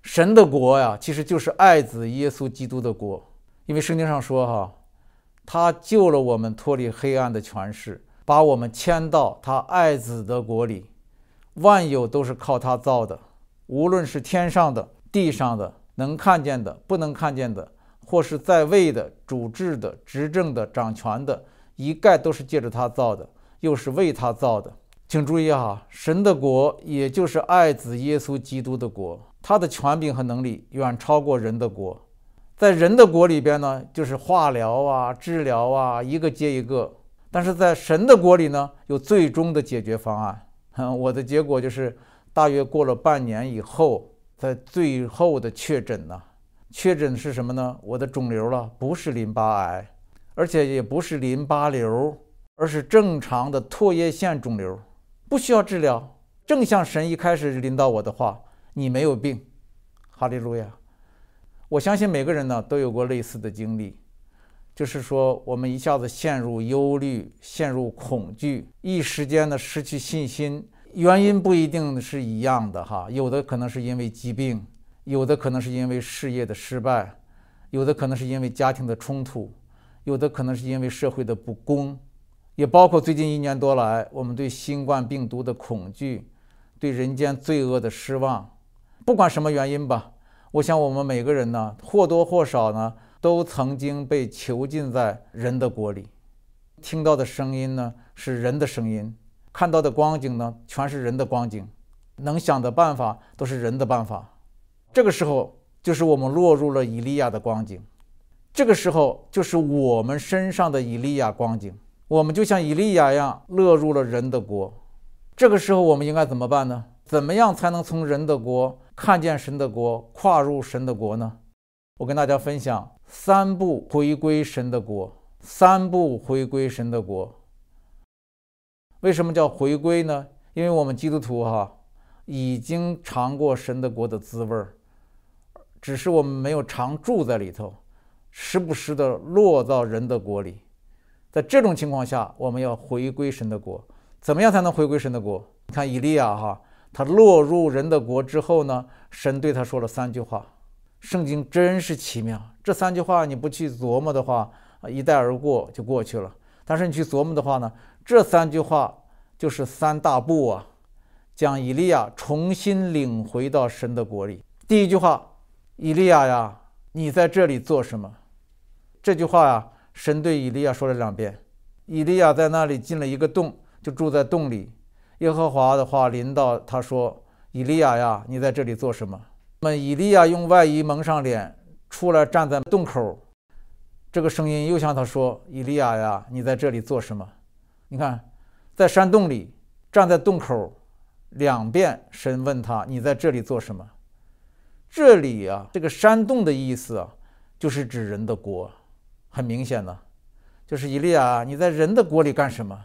神的国呀，其实就是爱子耶稣基督的国，因为圣经上说哈，他救了我们脱离黑暗的权势，把我们迁到他爱子的国里。万有都是靠他造的，无论是天上的、地上的，能看见的、不能看见的，或是在位的、主治的、执政的、掌权的，一概都是借着他造的，又是为他造的。请注意哈，神的国也就是爱子耶稣基督的国。他的权柄和能力远超过人的国，在人的国里边呢，就是化疗啊、治疗啊，一个接一个；但是在神的国里呢，有最终的解决方案。我的结果就是，大约过了半年以后，在最后的确诊呢，确诊是什么呢？我的肿瘤了，不是淋巴癌，而且也不是淋巴瘤，而是正常的唾液腺肿瘤，不需要治疗。正像神一开始领导我的话。你没有病，哈利路亚！我相信每个人呢都有过类似的经历，就是说我们一下子陷入忧虑、陷入恐惧，一时间呢失去信心。原因不一定是一样的哈，有的可能是因为疾病，有的可能是因为事业的失败，有的可能是因为家庭的冲突，有的可能是因为社会的不公，也包括最近一年多来我们对新冠病毒的恐惧，对人间罪恶的失望。不管什么原因吧，我想我们每个人呢，或多或少呢，都曾经被囚禁在人的国里，听到的声音呢是人的声音，看到的光景呢全是人的光景，能想的办法都是人的办法。这个时候，就是我们落入了以利亚的光景。这个时候就是我们身上的以利亚光景，我们就像以利亚一样落入了人的国。这个时候我们应该怎么办呢？怎么样才能从人的国看见神的国，跨入神的国呢？我跟大家分享三步回归神的国，三步回归神的国。为什么叫回归呢？因为我们基督徒哈已经尝过神的国的滋味儿，只是我们没有常住在里头，时不时的落到人的国里。在这种情况下，我们要回归神的国。怎么样才能回归神的国？你看以利亚哈，他落入人的国之后呢，神对他说了三句话。圣经真是奇妙，这三句话你不去琢磨的话，一带而过就过去了。但是你去琢磨的话呢，这三句话就是三大步啊，将以利亚重新领回到神的国里。第一句话，以利亚呀，你在这里做什么？这句话呀，神对以利亚说了两遍。以利亚在那里进了一个洞。就住在洞里，耶和华的话临到他说：“以利亚呀，你在这里做什么？”那么以利亚用外衣蒙上脸，出来站在洞口。这个声音又向他说：“以利亚呀，你在这里做什么？”你看，在山洞里，站在洞口，两遍神问他：“你在这里做什么？”这里啊，这个山洞的意思啊，就是指人的国。很明显的，就是以利亚，你在人的国里干什么？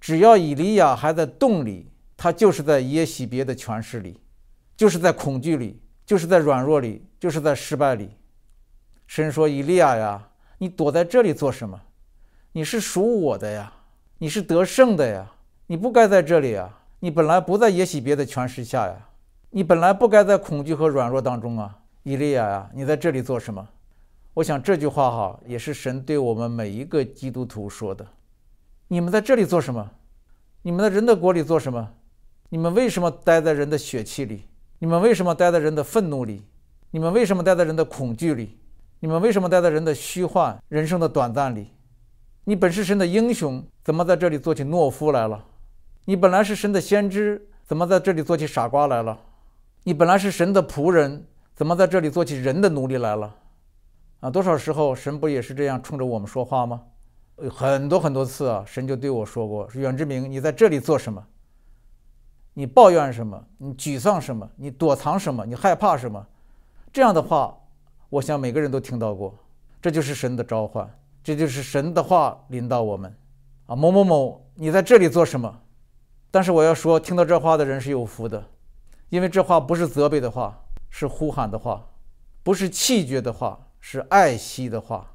只要以利亚还在洞里，他就是在耶喜别的权势里，就是在恐惧里，就是在软弱里，就是在失败里。神说：“以利亚呀，你躲在这里做什么？你是属我的呀，你是得胜的呀，你不该在这里啊！你本来不在耶喜别的权势下呀，你本来不该在恐惧和软弱当中啊！以利亚呀，你在这里做什么？”我想这句话哈，也是神对我们每一个基督徒说的。你们在这里做什么？你们在人的国里做什么？你们为什么待在人的血气里？你们为什么待在人的愤怒里？你们为什么待在人的恐惧里？你们为什么待在人的虚幻、人生的短暂里？你本是神的英雄，怎么在这里做起懦夫来了？你本来是神的先知，怎么在这里做起傻瓜来了？你本来是神的仆人，怎么在这里做起人的奴隶来了？啊，多少时候神不也是这样冲着我们说话吗？很多很多次啊，神就对我说过：“远志明，你在这里做什么？你抱怨什么？你沮丧什么？你躲藏什么？你害怕什么？”这样的话，我想每个人都听到过。这就是神的召唤，这就是神的话领导我们。啊，某某某，你在这里做什么？但是我要说，听到这话的人是有福的，因为这话不是责备的话，是呼喊的话，不是气绝的话，是爱惜的话，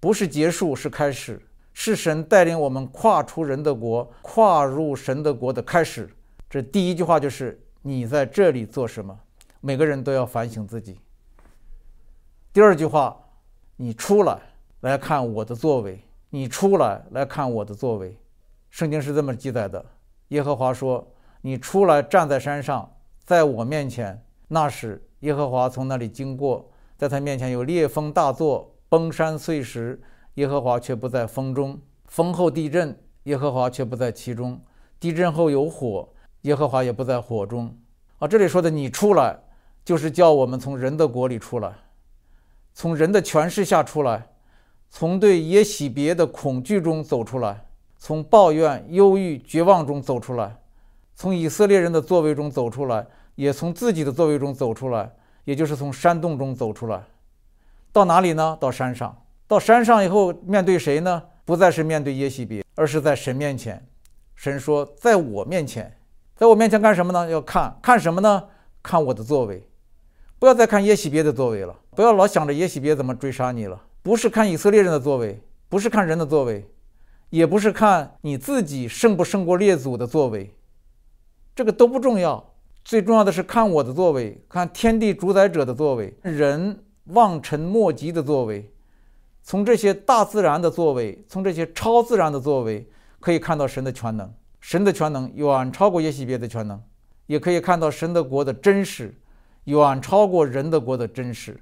不是结束，是开始。是神带领我们跨出人的国，跨入神的国的开始。这第一句话就是：“你在这里做什么？”每个人都要反省自己。第二句话：“你出来来看我的作为。”你出来来看我的作为。圣经是这么记载的：耶和华说：“你出来站在山上，在我面前。”那时，耶和华从那里经过，在他面前有烈风大作，崩山碎石。耶和华却不在风中，风后地震，耶和华却不在其中；地震后有火，耶和华也不在火中。啊，这里说的你出来，就是叫我们从人的国里出来，从人的权势下出来，从对耶喜别的恐惧中走出来，从抱怨、忧郁、绝望中走出来，从以色列人的作为中走出来，也从自己的作为中走出来，也就是从山洞中走出来。到哪里呢？到山上。到山上以后，面对谁呢？不再是面对耶西别，而是在神面前。神说：“在我面前，在我面前干什么呢？要看看什么呢？看我的作为，不要再看耶西别的作为了。不要老想着耶西别怎么追杀你了。不是看以色列人的作为，不是看人的作为，也不是看你自己胜不胜过列祖的作为，这个都不重要。最重要的是看我的作为，看天地主宰者的作为，人望尘莫及的作为。”从这些大自然的作为，从这些超自然的作为，可以看到神的全能。神的全能远超过耶西别的全能，也可以看到神的国的真实，远超过人的国的真实。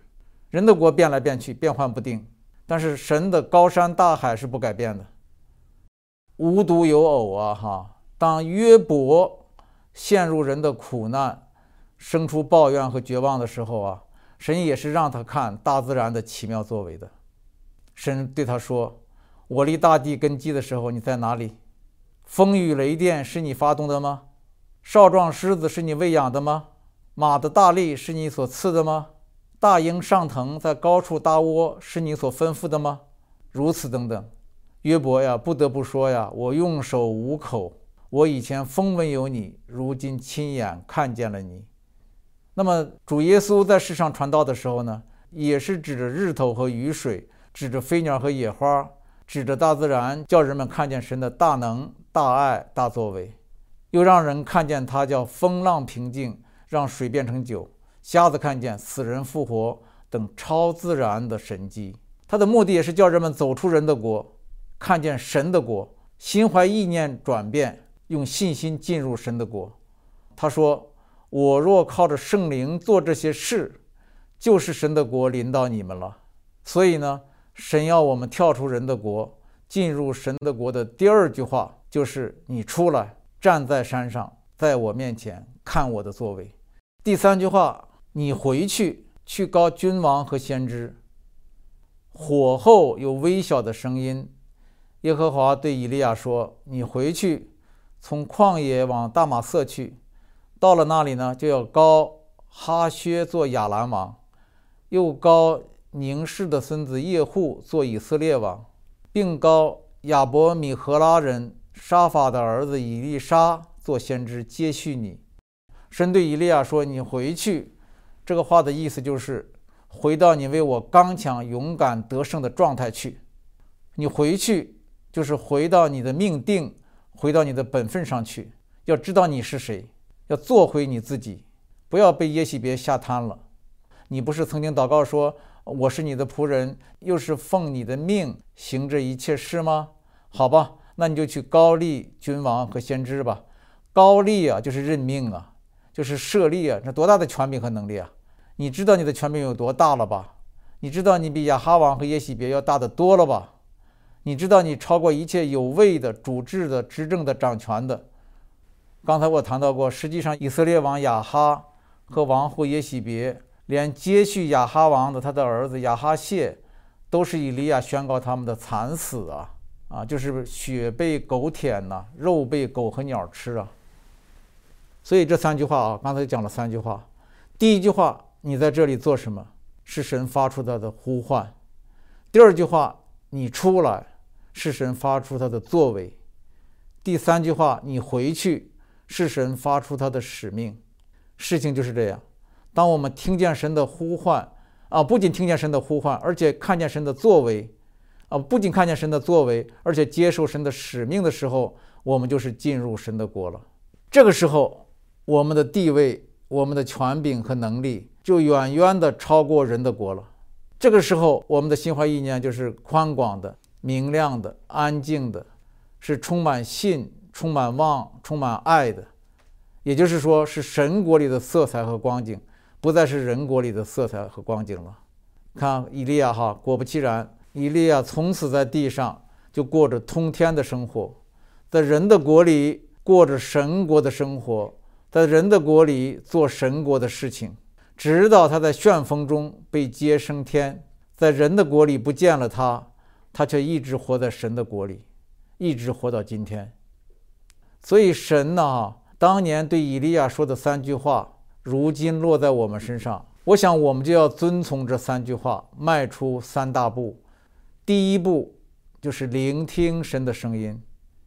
人的国变来变去，变幻不定，但是神的高山大海是不改变的。无独有偶啊，哈！当约伯陷入人的苦难，生出抱怨和绝望的时候啊，神也是让他看大自然的奇妙作为的。神对他说：“我立大地根基的时候，你在哪里？风雨雷电是你发动的吗？少壮狮子是你喂养的吗？马的大力是你所赐的吗？大鹰上腾在高处搭窝是你所吩咐的吗？如此等等。”约伯呀，不得不说呀，我用手捂口。我以前风闻有你，如今亲眼看见了你。那么主耶稣在世上传道的时候呢，也是指着日头和雨水，指着飞鸟和野花，指着大自然，叫人们看见神的大能、大爱、大作为，又让人看见他叫风浪平静，让水变成酒，瞎子看见，死人复活等超自然的神迹。他的目的也是叫人们走出人的国，看见神的国，心怀意念转变。用信心进入神的国，他说：“我若靠着圣灵做这些事，就是神的国临到你们了。”所以呢，神要我们跳出人的国，进入神的国的第二句话就是：“你出来，站在山上，在我面前看我的作为。”第三句话：“你回去，去告君王和先知。”火后有微小的声音，耶和华对以利亚说：“你回去。”从旷野往大马色去，到了那里呢，就要高哈薛做亚兰王，又高宁氏的孙子叶户做以色列王，并高亚伯米荷拉人沙法的儿子以利沙做先知，接续你。神对以利亚说：“你回去。”这个话的意思就是回到你为我刚强、勇敢、得胜的状态去。你回去就是回到你的命定。回到你的本分上去，要知道你是谁，要做回你自己，不要被耶喜别吓瘫了。你不是曾经祷告说：“我是你的仆人，又是奉你的命行这一切事吗？”好吧，那你就去高丽君王和先知吧。高丽啊，就是任命啊，就是设立啊，这多大的权柄和能力啊！你知道你的权柄有多大了吧？你知道你比亚哈王和耶喜别要大得多了吧？你知道你超过一切有位的、主治的、执政的、掌权的。刚才我谈到过，实际上以色列王亚哈和王后耶喜别，连接续亚哈王的他的儿子亚哈谢，都是以利亚宣告他们的惨死啊！啊，就是血被狗舔呐，肉被狗和鸟吃啊。所以这三句话啊，刚才讲了三句话。第一句话，你在这里做什么？是神发出他的呼唤。第二句话，你出来。是神发出他的作为。第三句话，你回去，是神发出他的使命。事情就是这样。当我们听见神的呼唤啊，不仅听见神的呼唤，而且看见神的作为啊，不仅看见神的作为，而且接受神的使命的时候，我们就是进入神的国了。这个时候，我们的地位、我们的权柄和能力就远远的超过人的国了。这个时候，我们的心怀意念就是宽广的。明亮的、安静的，是充满信、充满望、充满爱的，也就是说，是神国里的色彩和光景，不再是人国里的色彩和光景了。看以利亚哈，果不其然，以利亚从此在地上就过着通天的生活，在人的国里过着神国的生活，在人的国里做神国的事情，直到他在旋风中被接升天，在人的国里不见了他。他却一直活在神的国里，一直活到今天。所以神呢，当年对以利亚说的三句话，如今落在我们身上。我想，我们就要遵从这三句话，迈出三大步。第一步就是聆听神的声音。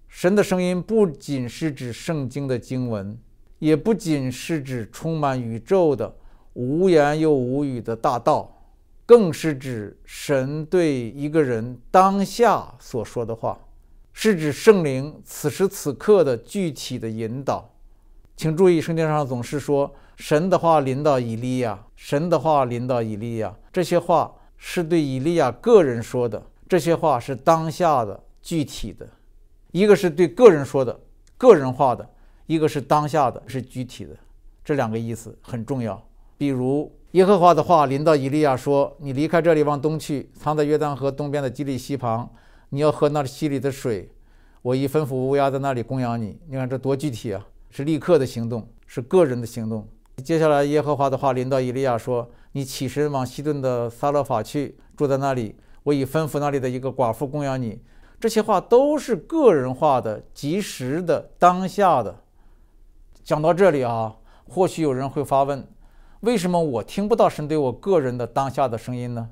神的声音不仅是指圣经的经文，也不仅是指充满宇宙的无言又无语的大道。更是指神对一个人当下所说的话，是指圣灵此时此刻的具体的引导。请注意，圣经上总是说神的话临到以利亚，神的话临到以利亚。这些话是对以利亚个人说的，这些话是当下的具体的。一个是对个人说的，个人化的；一个是当下的，是具体的。这两个意思很重要。比如。耶和华的话临到以利亚说：“你离开这里，往东去，藏在约旦河东边的基利溪旁。你要喝那溪里的水。我已吩咐乌鸦在那里供养你。你看这多具体啊！是立刻的行动，是个人的行动。接下来，耶和华的话临到以利亚说：你起身往西顿的撒勒法去，住在那里。我已吩咐那里的一个寡妇供养你。这些话都是个人化的、及时的、当下的。讲到这里啊，或许有人会发问：为什么我听不到神对我个人的当下的声音呢？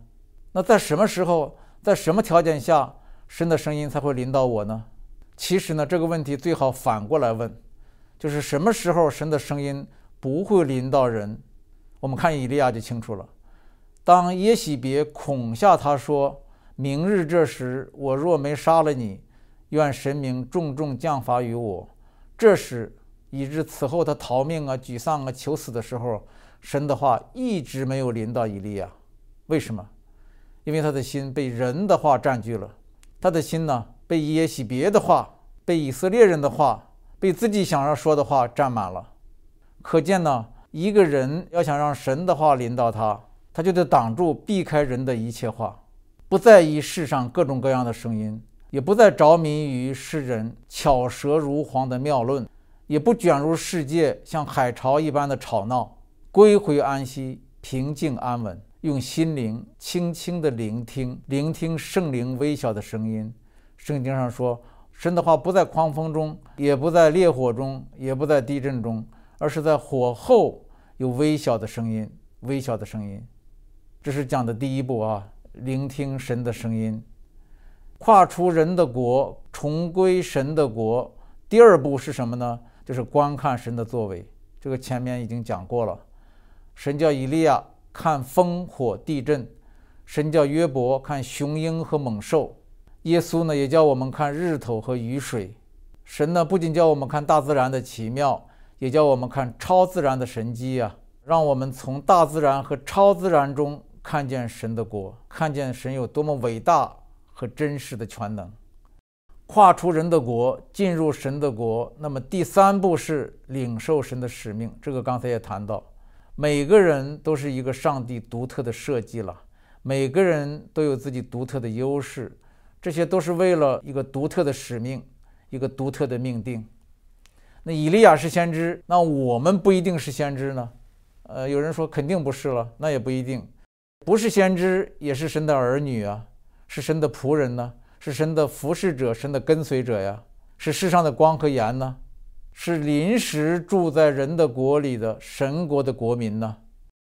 那在什么时候，在什么条件下，神的声音才会临到我呢？其实呢，这个问题最好反过来问，就是什么时候神的声音不会临到人？我们看以利亚就清楚了。当耶喜别恐吓他说：“明日这时，我若没杀了你，愿神明重重降罚于我。”这时，以致此后他逃命啊、沮丧啊、求死的时候，神的话一直没有临到以利亚。为什么？因为他的心被人的话占据了，他的心呢被耶喜别的话、被以色列人的话、被自己想要说的话占满了。可见呢，一个人要想让神的话临到他。他就得挡住、避开人的一切话，不在意世上各种各样的声音，也不再着迷于世人巧舌如簧的妙论，也不卷入世界像海潮一般的吵闹，归回安息、平静安稳，用心灵轻轻地聆听，聆听圣灵微小的声音。圣经上说，神的话不在狂风中，也不在烈火中，也不在地震中，而是在火后有微小的声音，微小的声音。这是讲的第一步啊，聆听神的声音，跨出人的国，重归神的国。第二步是什么呢？就是观看神的作为。这个前面已经讲过了。神叫以利亚看风火地震，神叫约伯看雄鹰和猛兽，耶稣呢也叫我们看日头和雨水。神呢不仅叫我们看大自然的奇妙，也叫我们看超自然的神迹啊，让我们从大自然和超自然中。看见神的国，看见神有多么伟大和真实的全能，跨出人的国，进入神的国。那么第三步是领受神的使命，这个刚才也谈到，每个人都是一个上帝独特的设计了，每个人都有自己独特的优势，这些都是为了一个独特的使命，一个独特的命定。那以利亚是先知，那我们不一定是先知呢？呃，有人说肯定不是了，那也不一定。不是先知，也是神的儿女啊，是神的仆人呢，是神的服侍者，神的跟随者呀，是世上的光和盐呢，是临时住在人的国里的神国的国民呢。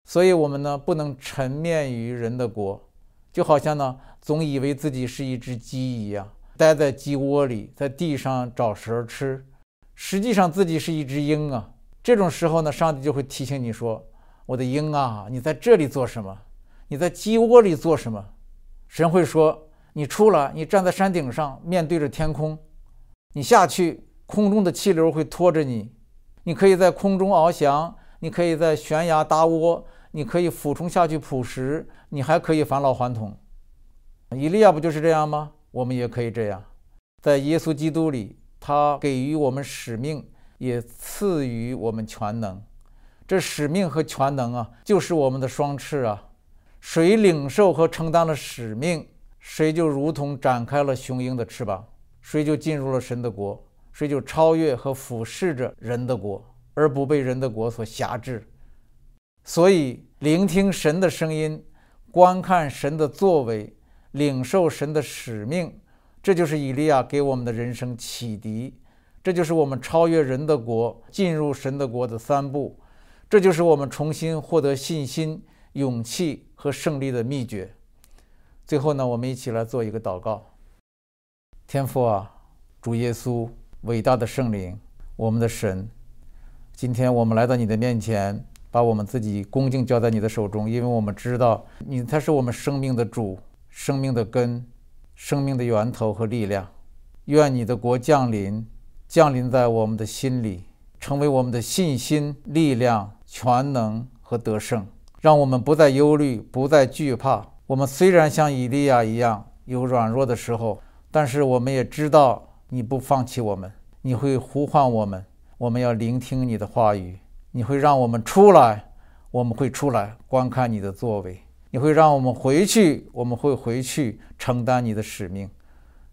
所以，我们呢不能沉湎于人的国，就好像呢总以为自己是一只鸡一样，待在鸡窝里，在地上找食吃，实际上自己是一只鹰啊。这种时候呢，上帝就会提醒你说：“我的鹰啊，你在这里做什么？”你在鸡窝里做什么？神会说：“你出来，你站在山顶上，面对着天空。你下去，空中的气流会拖着你。你可以在空中翱翔，你可以在悬崖搭窝，你可以俯冲下去捕食，你还可以返老还童。以利亚不就是这样吗？我们也可以这样。在耶稣基督里，他给予我们使命，也赐予我们全能。这使命和全能啊，就是我们的双翅啊。”谁领受和承担了使命，谁就如同展开了雄鹰的翅膀，谁就进入了神的国，谁就超越和俯视着人的国，而不被人的国所辖制。所以，聆听神的声音，观看神的作为，领受神的使命，这就是以利亚给我们的人生启迪，这就是我们超越人的国，进入神的国的三步，这就是我们重新获得信心。勇气和胜利的秘诀。最后呢，我们一起来做一个祷告。天父啊，主耶稣，伟大的圣灵，我们的神，今天我们来到你的面前，把我们自己恭敬交在你的手中，因为我们知道你才是我们生命的主、生命的根、生命的源头和力量。愿你的国降临，降临在我们的心里，成为我们的信心、力量、全能和得胜。让我们不再忧虑，不再惧怕。我们虽然像以利亚一样有软弱的时候，但是我们也知道你不放弃我们，你会呼唤我们。我们要聆听你的话语，你会让我们出来，我们会出来观看你的作为。你会让我们回去，我们会回去承担你的使命。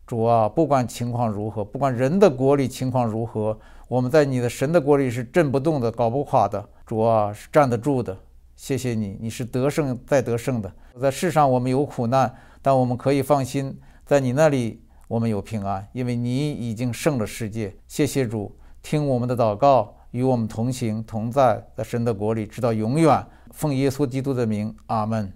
主啊，不管情况如何，不管人的国里情况如何，我们在你的神的国里是震不动的，搞不垮的。主啊，是站得住的。谢谢你，你是得胜再得胜的。在世上我们有苦难，但我们可以放心，在你那里我们有平安，因为你已经胜了世界。谢谢主，听我们的祷告，与我们同行同在，在神的国里直到永远。奉耶稣基督的名，阿门。